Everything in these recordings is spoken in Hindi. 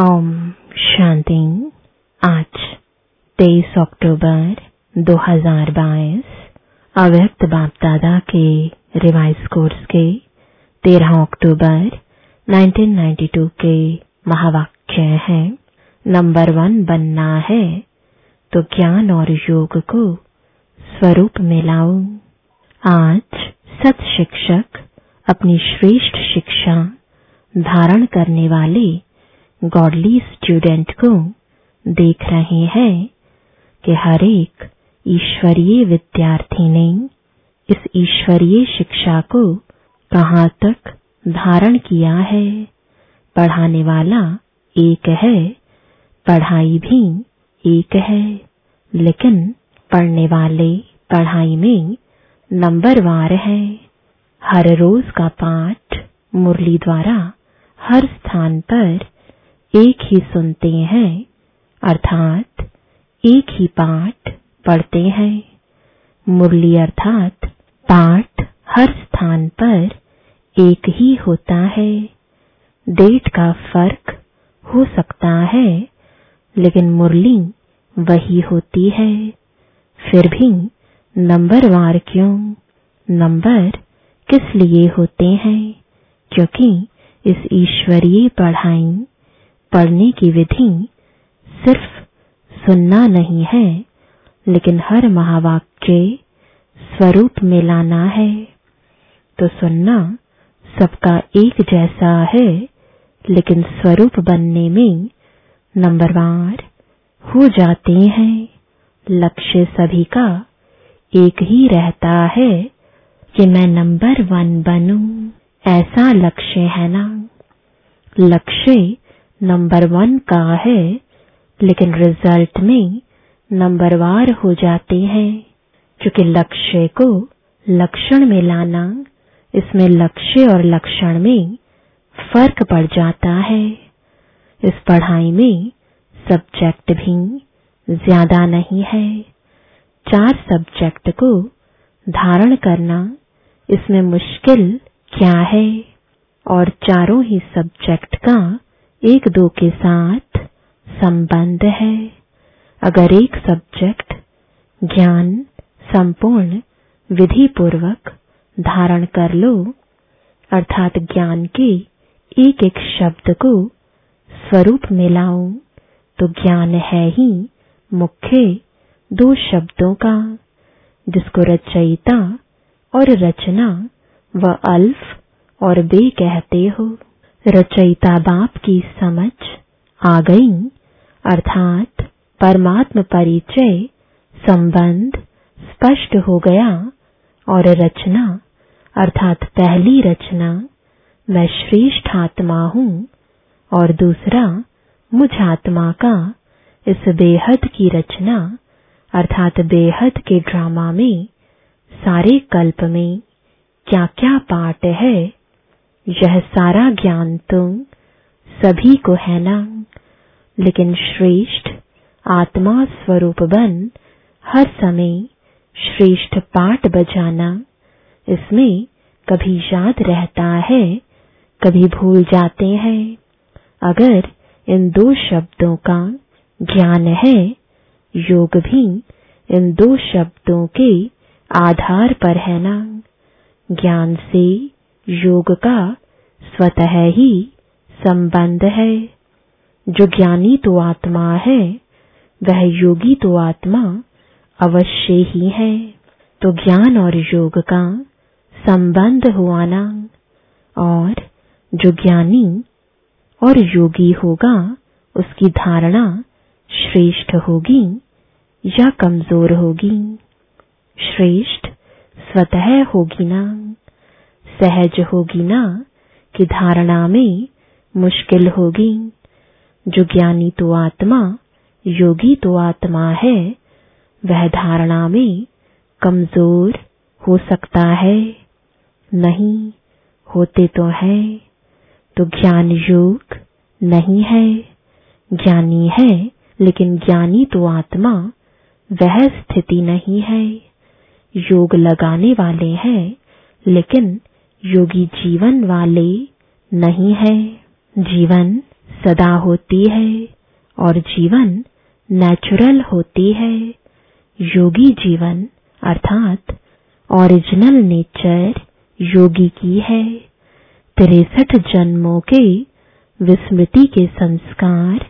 ओम शांति। आज 23 अक्टूबर 2022 अव्यक्त बाप दादा के रिवाइज कोर्स के 13 अक्टूबर 1992 के महावाक्य है। नंबर वन बनना है तो ज्ञान और योग को स्वरूप में लाओ आज सत शिक्षक अपनी श्रेष्ठ शिक्षा धारण करने वाले गॉडली स्टूडेंट को देख रहे हैं कि हर एक ईश्वरीय विद्यार्थी ने इस ईश्वरीय शिक्षा को कहाँ तक धारण किया है। पढ़ाने वाला एक है, पढ़ाई भी एक है। लेकिन पढ़ने वाले पढ़ाई में नंबरवार है। हर रोज का पाठ मुरली द्वारा हर स्थान पर एक ही सुनते हैं, अर्थात एक ही पाठ पढ़ते हैं। मुरली अर्थात पाठ हर स्थान पर एक ही होता है। डेट का फ़र्क हो सकता है, लेकिन मुरली वही होती है। फिर भी नंबरवार क्यों? नंबर किस लिए होते हैं? क्योंकि इस ईश्वरीय पढ़ाई पढ़ने की विधि सिर्फ़ सुनना नहीं है, लेकिन हर महावाक्य स्वरूप में लाना है। तो सुनना सबका एक जैसा है, लेकिन स्वरूप बनने में नंबरवार हो जाते हैं। लक्ष्य सभी का एक ही रहता है कि मैं नंबर वन बनूं। ऐसा लक्ष्य है ना। लक्ष्य नंबर वन का है, लेकिन रिज़ल्ट में नंबरवार हो जाते हैं। क्योंकि लक्ष्य को लक्षण में लाना, इसमें लक्ष्य और लक्षण में फ़र्क पड़ जाता है। इस पढ़ाई में सब्जेक्ट भी ज़्यादा नहीं है। चार सब्जेक्ट को धारण करना, इसमें मुश्किल क्या है? और चारों ही सब्जेक्ट का एक दो के साथ संबंध है। अगर एक सब्जेक्ट ज्ञान, संपूर्ण विधि पूर्वक धारण कर लो, अर्थात ज्ञान के एक एक शब्द को स्वरूप में लाओ तो ज्ञान है ही मुख्य दो शब्दों का, जिसको रचयिता और रचना व अल्फ और बे कहते हो। रचयिता बाप की समझ आ गई, अर्थात परमात्म परिचय, संबंध स्पष्ट हो गया और रचना, अर्थात पहली रचना, मैं श्रेष्ठ आत्मा हूँ और दूसरा मुझ आत्मा का इस बेहद की रचना, अर्थात बेहद के ड्रामा में, सारे कल्प में क्या क्या पार्ट है यह सारा ज्ञान तुम सभी को है ना? लेकिन श्रेष्ठ आत्मा स्वरूप बन हर समय श्रेष्ठ पाठ बजाना इसमें कभी याद रहता है, कभी भूल जाते हैं। अगर इन दो शब्दों का ज्ञान है, योग भी इन दो शब्दों के आधार पर है ना? ज्ञान से योग का स्वतः ही संबंध है। जो ज्ञानी तो आत्मा है, वह योगी तो आत्मा अवश्य ही है। तो ज्ञान और योग का संबंध हुआ ना। और जो ज्ञानी और योगी होगा, उसकी धारणा श्रेष्ठ होगी या कमज़ोर होगी। श्रेष्ठ स्वतः होगी ना। सहज होगी ना कि धारणा में मुश्किल होगी। जो ज्ञानी तो आत्मा, योगी तो आत्मा है, वह धारणा में कमज़ोर हो सकता है। नहीं, होते तो है तो ज्ञान योग नहीं है। ज्ञानी है, लेकिन ज्ञानी तो आत्मा, वह स्थिति नहीं है। योग लगाने वाले हैं, लेकिन योगी जीवन वाले नहीं है। जीवन सदा होती है और जीवन नेचुरल होती है। योगी जीवन अर्थात ओरिजिनल नेचर योगी की है। तिरसठ जन्मों के विस्मृति के संस्कार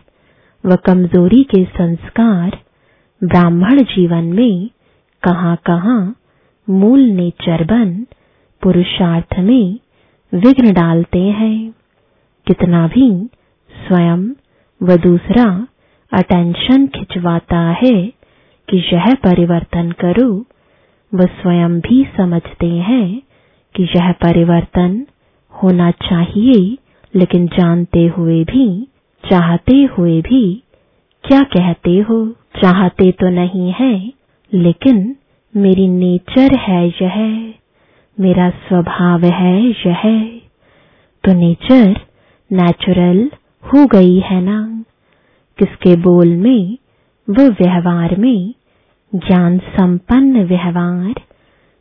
व कमज़ोरी के संस्कार ब्राह्मण जीवन में कहाँ कहाँ मूल नेचर बन पुरुषार्थ में विघ्न डालते हैं। कितना भी स्वयं व दूसरा अटेंशन खिंचवाता है कि यह परिवर्तन करो वह स्वयं भी समझते हैं कि यह परिवर्तन होना चाहिए, लेकिन जानते हुए भी, चाहते हुए भी क्या कहते हो? चाहते तो नहीं है, लेकिन मेरी नेचर है यह। मेरा स्वभाव है यह। तो नेचर नेचुरल हो गई है ना। किसके बोल में, व व्यवहार में ज्ञान संपन्न व्यवहार,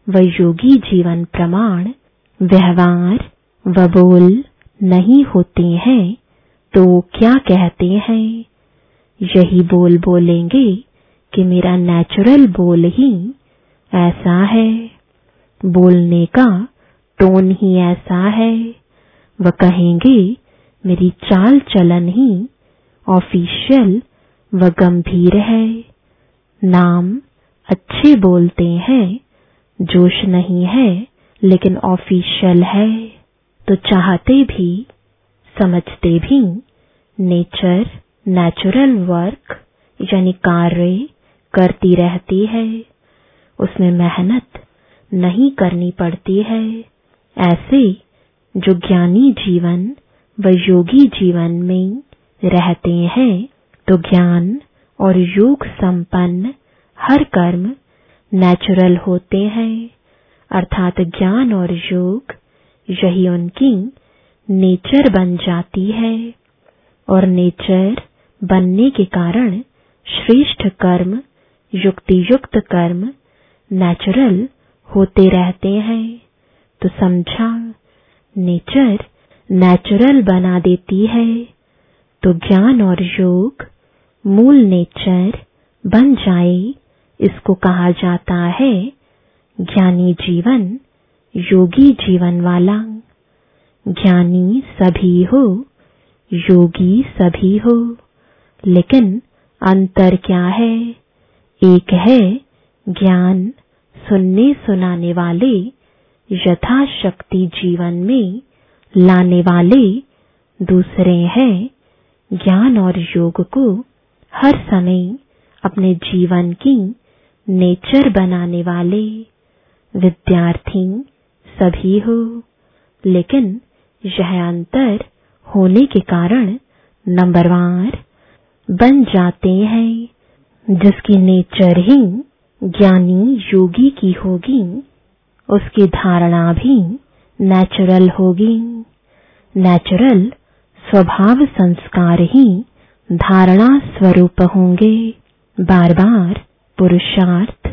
व योगी जीवन प्रमाण व्यवहार, व बोल नहीं होते हैं तो क्या कहते हैं? यही बोल बोलेंगे कि मेरा नेचुरल बोल ही ऐसा है। बोलने का टोन ही ऐसा है। वह कहेंगे, मेरी चाल चलन ही ऑफिशियल व गंभीर है। नाम अच्छे बोलते हैं, जोश नहीं है, लेकिन ऑफिशियल है। तो चाहते भी, समझते भी, नेचर नेचुरल वर्क यानी कार्य करती रहती है। उसमें मेहनत नहीं करनी पड़ती है। ऐसे जो ज्ञानी जीवन व योगी जीवन में रहते हैं तो ज्ञान और योग संपन्न हर कर्म नेचुरल होते हैं। अर्थात ज्ञान और योग, यही उनकी नेचर बन जाती है। और नेचर बनने के कारण श्रेष्ठ कर्म युक्ति युक्त कर्म नेचुरल होते रहते हैं तो समझा, नेचर नेचुरल बना देती है तो ज्ञान और योग मूल नेचर बन जाए, इसको कहा जाता है ज्ञानी जीवन, योगी जीवन वाला। ज्ञानी सभी हो, योगी सभी हो, लेकिन अंतर क्या है? एक है ज्ञान सुनने सुनाने वाले, यथाशक्ति जीवन में लाने वाले दूसरे हैं। ज्ञान और योग को हर समय अपने जीवन की नेचर बनाने वाले विद्यार्थी सभी हो। लेकिन यह अंतर होने के कारण नंबरवार बन जाते हैं, जिसकी नेचर ही ज्ञानी योगी की होगी, उसकी धारणा भी नेचुरल होगी। नेचुरल स्वभाव संस्कार ही धारणा स्वरूप होंगे। बार बार पुरुषार्थ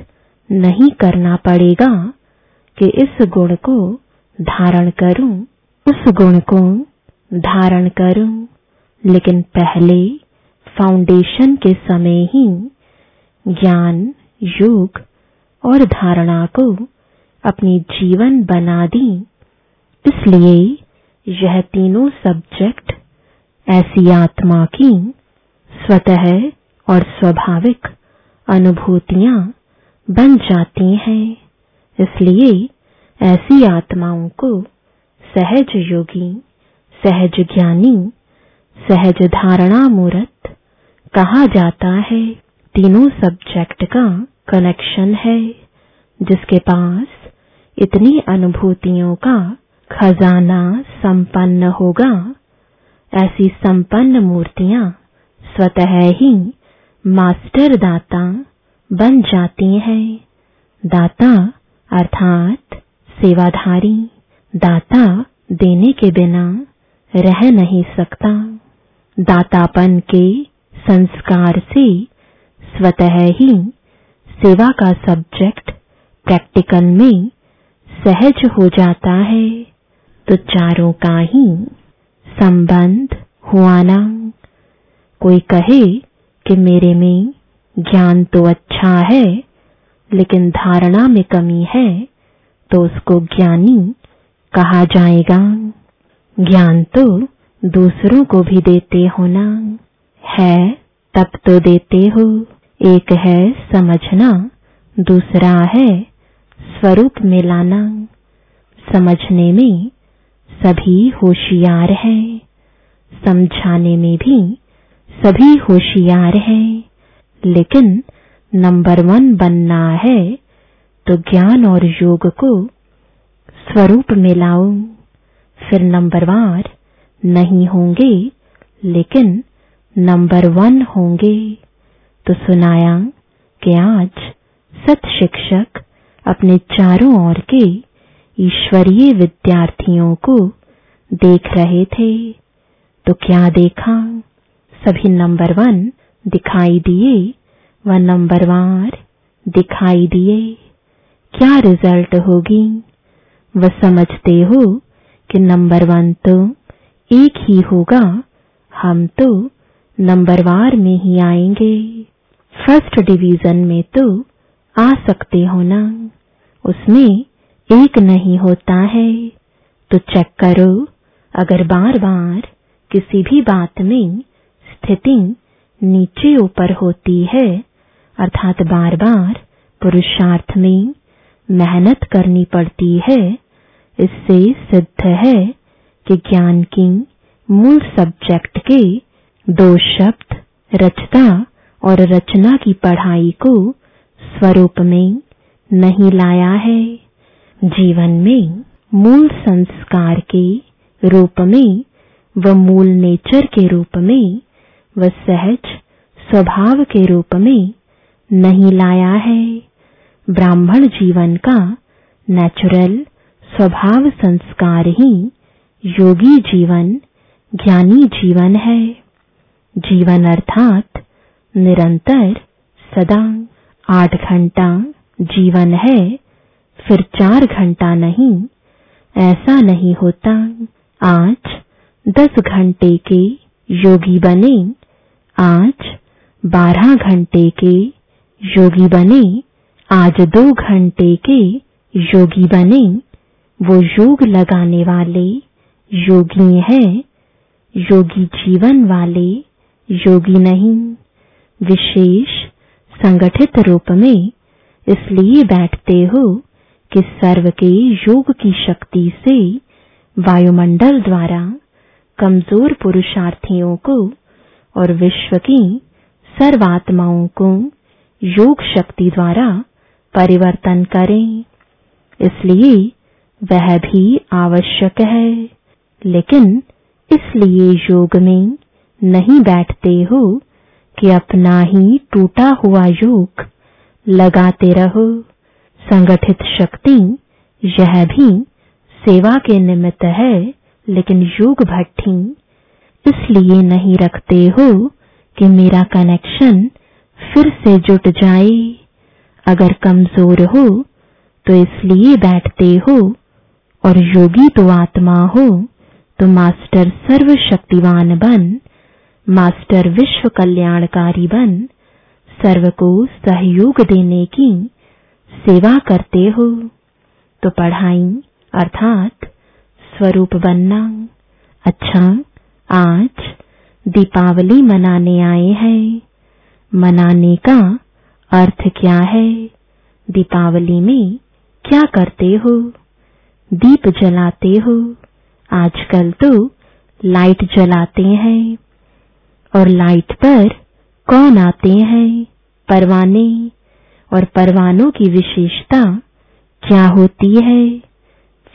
नहीं करना पड़ेगा कि इस गुण को धारण करूँ, उस गुण को धारण करूँ। लेकिन पहले फाउंडेशन के समय ही ज्ञान योग और धारणा को अपनी जीवन बना दी। इसलिए यह तीनों सब्जेक्ट ऐसी आत्मा की स्वतः और स्वाभाविक अनुभूतियाँ बन जाती हैं। इसलिए ऐसी आत्माओं को सहज योगी, सहज ज्ञानी, सहज धारणा मूर्त कहा जाता है। तीनों सब्जेक्ट का कनेक्शन है, जिसके पास इतनी अनुभूतियों का खजाना संपन्न होगा। ऐसी संपन्न मूर्तियाँ स्वतः ही मास्टर दाता बन जाती हैं। दाता अर्थात सेवाधारी, दाता देने के बिना रह नहीं सकता। दातापन के संस्कार से स्वतः ही सेवा का सब्जेक्ट प्रैक्टिकल में सहज हो जाता है। तो चारों का ही संबंध हुआ ना। कोई कहे कि मेरे में ज्ञान तो अच्छा है, लेकिन धारणा में कमी है तो उसको ज्ञानी कहा जाएगा। ज्ञान तो दूसरों को भी देते हो ना। है, तब तो देते हो। एक है समझना, दूसरा है स्वरूप में लाना। समझने में सभी होशियार हैं। समझाने में भी सभी होशियार हैं। लेकिन नंबर वन बनना है तो ज्ञान और योग को स्वरूप में फिर नंबरवार नहीं होंगे, लेकिन नंबर वन होंगे। तो सुनाया कि आज सत शिक्षक अपने चारों ओर के ईश्वरीय विद्यार्थियों को देख रहे थे। तो क्या देखा? सभी नंबर वन दिखाई दिए, व नंबरवार दिखाई दिए। क्या रिज़ल्ट होगी? वह समझते हो कि नंबर वन तो एक ही होगा, हम तो नंबरवार में ही आएँगे। फ़र्स्ट डिवीज़न में तो आ सकते हो ना। उसमें एक नहीं होता है। तो चेक करो, अगर बार बार किसी भी बात में स्थिति नीचे ऊपर होती है, अर्थात बार बार पुरुषार्थ में मेहनत करनी पड़ती है, इससे सिद्ध है कि ज्ञान की मूल सब्जेक्ट के दो शब्द रचता और रचना की पढ़ाई को स्वरूप में नहीं लाया है। जीवन में मूल संस्कार के रूप में व मूल नेचर के रूप में व सहज स्वभाव के रूप में नहीं लाया है। ब्राह्मण जीवन का नेचुरल स्वभाव संस्कार ही योगी जीवन, ज्ञानी जीवन है। जीवन अर्थात निरंतर सदा आठ घंटा जीवन है, फिर चार घंटा नहीं, ऐसा नहीं होता आज दस घंटे के योगी बने, आज बारह घंटे के योगी बने, आज दो घंटे के योगी बने, वो योग लगाने वाले योगी हैं, योगी जीवन वाले योगी नहीं। विशेष संगठित रूप में इसलिए बैठते हो कि सर्व के योग की शक्ति से वायुमंडल द्वारा कमज़ोर पुरुषार्थियों को और विश्व की सर्वात्माओं को योग शक्ति द्वारा परिवर्तन करें। इसलिए वह भी आवश्यक है। लेकिन इसलिए योग में नहीं बैठते हो कि अपना ही टूटा हुआ योग। लगाते रहो। संगठित शक्ति, यह भी सेवा के निमित्त है, लेकिन योग भट्टी इसलिए नहीं रखते हो कि मेरा कनेक्शन फिर से जुट जाए। अगर कमज़ोर हो तो इसलिए बैठते हो। और योगी तो आत्मा हो तो मास्टर सर्वशक्तिवान बन। मास्टर विश्व कल्याणकारी बन सर्व को सहयोग देने की सेवा करते हो। तो पढ़ाई, अर्थात स्वरूप बनना। अच्छा आज दीपावली मनाने आए हैं। मनाने का अर्थ क्या है? दीपावली में क्या करते हो? दीप जलाते हो? आजकल तो लाइट जलाते हैं। और लाइट पर कौन आते हैं? परवाने और परवानों की विशेषता क्या होती है?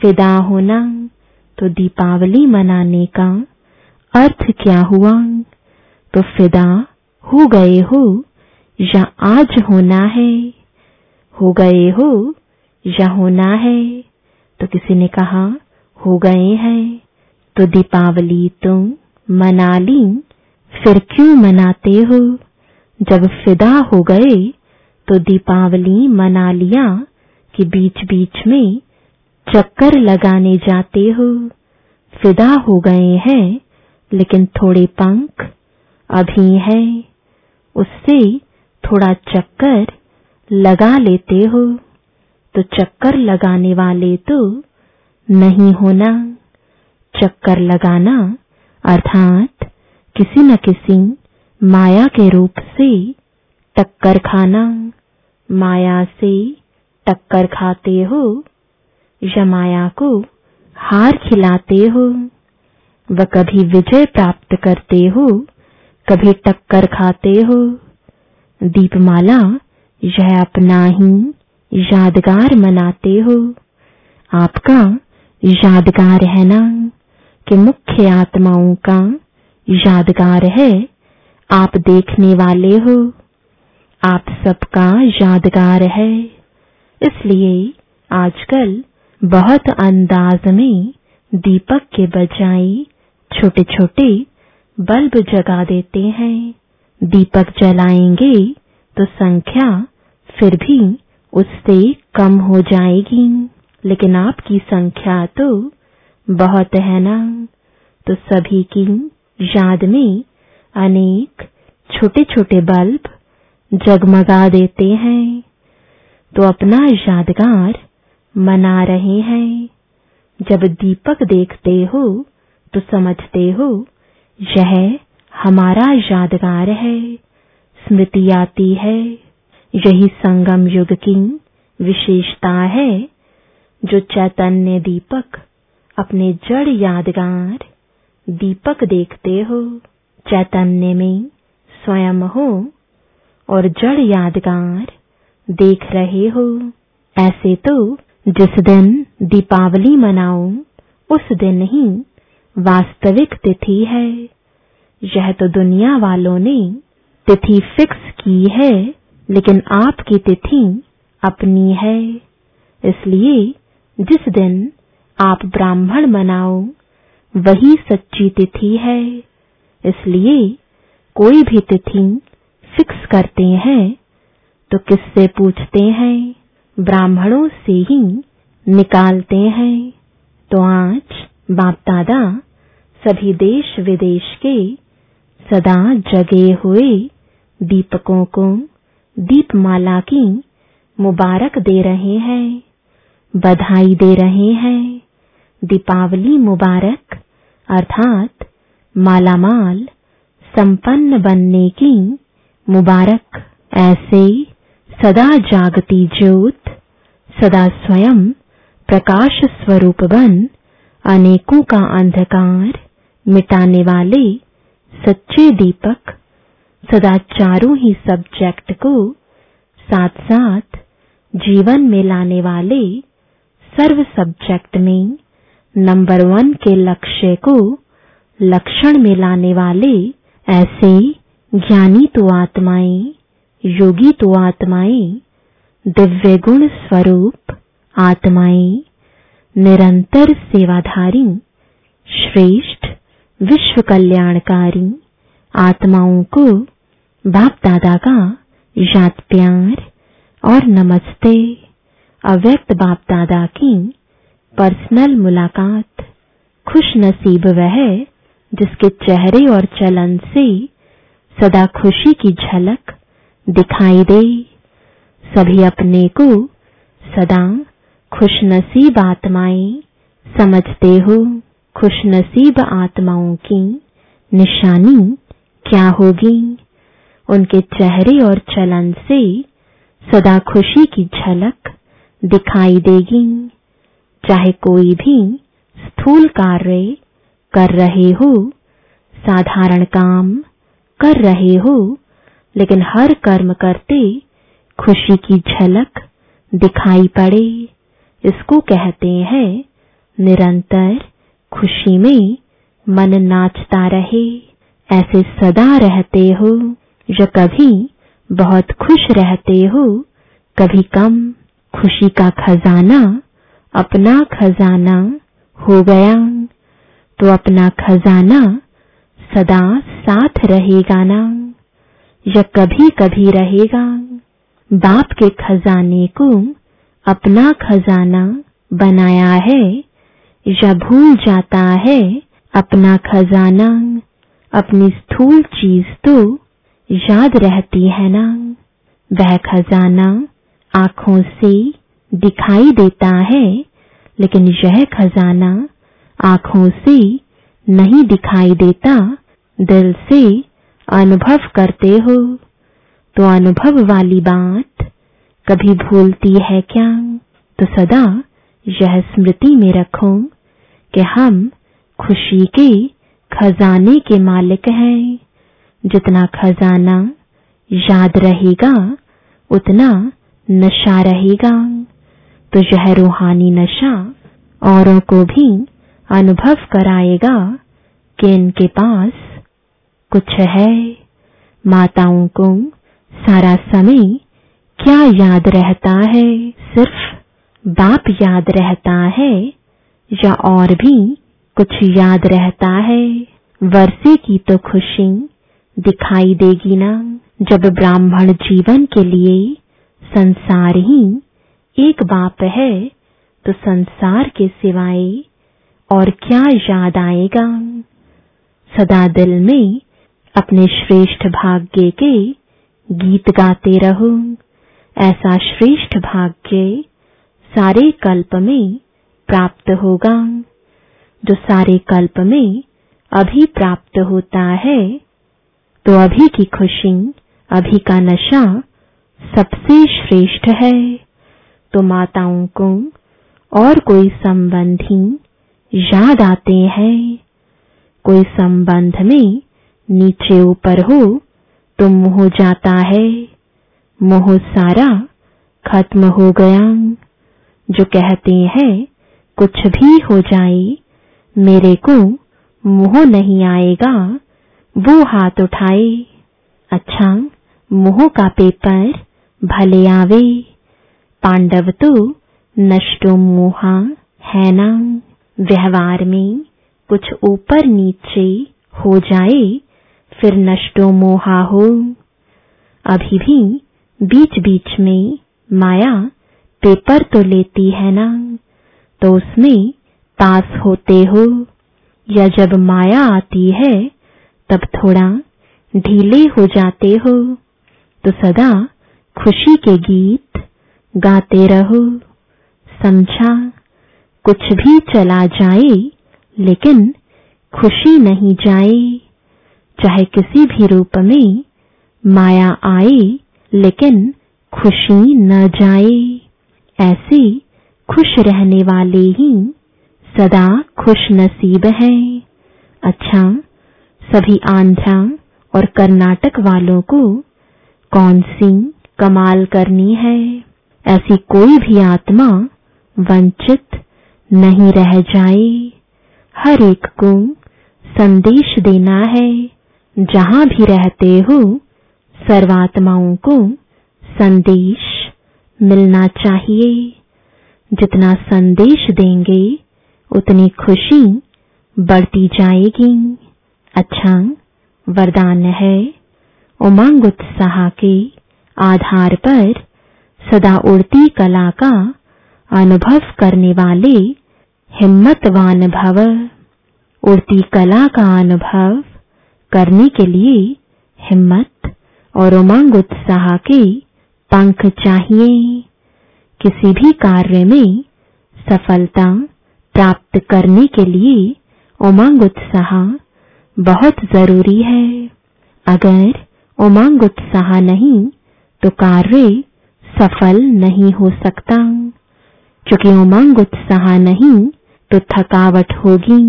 फिदा होना तो दीपावली मनाने का अर्थ क्या हुआ? तो फिदा हो गए हो या आज होना है? हो गए हो या होना है? तो किसी ने कहा, हो गए हैं। तो दीपावली तुम मना ली। फिर क्यों मनाते हो? जब फिदा हो गए तो दीपावली मना लिया कि बीच बीच में चक्कर लगाने जाते हो। फिदा हो गए हैं, लेकिन थोड़े पंख अभी है। उससे थोड़ा चक्कर लगा लेते हो। तो चक्कर लगाने वाले तो नहीं होना। चक्कर लगाना, अर्थात किसी न किसी माया के रूप से टक्कर खाना। माया से टक्कर खाते हो या माया को हार खिलाते हो। व कभी विजय प्राप्त करते हो, कभी टक्कर खाते हो। दीपमाला यह अपना ही यादगार मनाते हो। आपका यादगार है ना कि मुख्य आत्माओं का यादगार है। आप देखने वाले हो। आप सबका यादगार है। इसलिए आजकल बहुत अंदाज में दीपक के बजाय छोटे छोटे बल्ब जगा देते हैं। दीपक जलाएँगे तो संख्या फिर भी उससे कम हो जाएगी। लेकिन आपकी संख्या तो बहुत है ना। तो सभी की याद में अनेक छोटे छोटे बल्ब जगमगा देते हैं तो अपना यादगार मना रहे हैं। जब दीपक देखते हो तो समझते हो, यह हमारा यादगार है, स्मृति आती है। यही संगम युग की विशेषता है, जो चैतन्य दीपक अपने जड़ यादगार दीपक देखते हो, चैतन्य में स्वयं हो, और जड़ यादगार देख रहे हो। ऐसे तो जिस दिन दीपावली मनाओ उस दिन ही वास्तविक तिथि है। यह तो दुनिया वालों ने तिथि फिक्स की है, लेकिन आपकी तिथि अपनी है। इसलिए जिस दिन आप ब्राह्मण मनाओ वही सच्ची तिथि है। इसलिए कोई भी तिथि फिक्स करते हैं तो किससे पूछते हैं? ब्राह्मणों से ही निकालते हैं। तो आज बाप दादा सभी देश विदेश के सदा जगे हुए दीपकों को दीपमाला की मुबारक दे रहे हैं, बधाई दे रहे हैं। दीपावली मुबारक अर्थात मालामाल संपन्न बनने की मुबारक, ऐसे सदा जागती ज्योत, सदा स्वयं प्रकाश स्वरूप बन, अनेकों का अंधकार मिटाने वाले सच्चे दीपक सदा चारों ही सब्जेक्ट को साथ साथ जीवन में लाने वाले सर्व सब्जेक्ट में नंबर वन के लक्ष्य को लक्षण में लाने वाले ऐसे ज्ञानी तो आत्माएँ, योगी तो आत्माएँ, दिव्य गुण स्वरूप आत्माएँ, निरंतर सेवाधारी, श्रेष्ठ विश्व कल्याणकारी आत्माओं को बाप दादा का याद प्यार और नमस्ते। अव्यक्त बाप दादा की पर्सनल मुलाकात। खुश नसीब वह, जिसके चेहरे और चलन से सदा खुशी की झलक दिखाई दे सभी अपने को सदा खुशनसीब आत्माएँ समझते हो। खुशनसीब आत्माओं की निशानी क्या होगी? उनके चेहरे और चलन से सदा खुशी की झलक दिखाई देगी। चाहे कोई भी स्थूल कार्य कर रहे हो, साधारण काम कर रहे हो, लेकिन हर कर्म करते खुशी की झलक दिखाई पड़े। इसको कहते हैं निरंतर खुशी में मन नाचता रहे। ऐसे सदा रहते हो या कभी बहुत खुश रहते हो, कभी कम खुशी का खजाना अपना खजाना हो गया। तो अपना खजाना सदा साथ रहेगा ना, या कभी कभी रहेगा। बाप के खजाने को अपना खजाना बनाया है, या भूल जाता है अपना खजाना। अपनी स्थूल चीज़ तो याद रहती है ना। वह खजाना आँखों से दिखाई देता है, लेकिन यह खजाना आँखों से नहीं दिखाई देता, दिल से अनुभव करते हो। तो अनुभव वाली बात कभी भूलती है क्या? तो सदा यह स्मृति में रखो कि हम खुशी के खजाने के मालिक हैं। जितना खजाना याद रहेगा, उतना नशा रहेगा। तो यह रूहानी नशा औरों को भी अनुभव कराएगा कि इनके पास कुछ है। माताओं को सारा समय क्या याद रहता है? सिर्फ़ बाप याद रहता है या और भी कुछ याद रहता है? वर्षे की तो खुशी दिखाई देगी ना। जब ब्राह्मण जीवन के लिए संसार ही एक बाप है तो संसार के सिवाय और क्या याद आएगा? सदा दिल में अपने श्रेष्ठ भाग्य के गीत गाते रहो। ऐसा श्रेष्ठ भाग्य सारे कल्प में प्राप्त होगा। जो सारे कल्प में अभी प्राप्त होता है तो अभी की खुशी, अभी का नशा सबसे श्रेष्ठ है। तो माताओं को और कोई संबंधी याद आते हैं। कोई संबंध में नीचे ऊपर हो तो मोह जाता है। मोह सारा खत्म हो गया। जो कहते हैं, कुछ भी हो जाए, मेरे को मोह नहीं आएगा, वो हाथ उठाए। अच्छा मोह का पेपर भले आवे। पांडव तो नष्टो मोहा है ना व्यवहार में कुछ ऊपर नीचे हो जाए, फिर नष्टो मोहा हो। अभी भी बीच बीच में माया पेपर तो लेती है ना तो उसमें पास होते हो। या जब माया आती है, तब थोड़ा ढीले हो जाते हो। तो सदा खुशी के गीत गाते रहो, समझा, कुछ भी चला जाए, लेकिन खुशी नहीं जाए। चाहे किसी भी रूप में माया आए, लेकिन खुशी न जाए। ऐसे खुश रहने वाले ही सदा खुश नसीब है। अच्छा सभी आंध्रा और कर्नाटक वालों को कौन सी कमाल करनी है? ऐसी कोई भी आत्मा वंचित नहीं रह जाए। हर एक को संदेश देना है, जहाँ भी रहते हो, सर्वात्माओं को संदेश मिलना चाहिए। जितना संदेश देंगे, उतनी खुशी बढ़ती जाएगी। अच्छा वरदान है। उमंग उत्साह के आधार पर सदा उड़ती कला का अनुभव करने वाले हिम्मतवान भव। उड़ती कला का अनुभव करने के लिए हिम्मत और उमंग उत्साह के पंख चाहिए। किसी भी कार्य में सफलता प्राप्त करने के लिए उमंग उत्साह बहुत ज़रूरी है। अगर उमंग उत्साह नहीं तो कार्य सफल नहीं हो सकता। क्योंकि उमंग उत्साह नहीं तो थकावट होगी,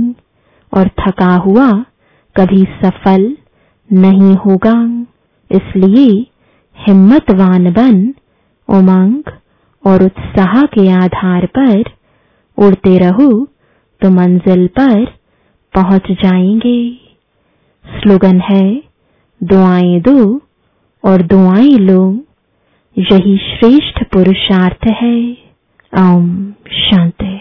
और थका हुआ कभी सफल नहीं होगा। इसलिए हिम्मतवान बन उमंग और उत्साह के आधार पर उड़ते रहो तो मंजिल पर पहुँच जाएँगे। स्लोगन है, दुआएँ दो और दुआएँ लो। यही श्रेष्ठ पुरुषार्थ है। ओम शांति।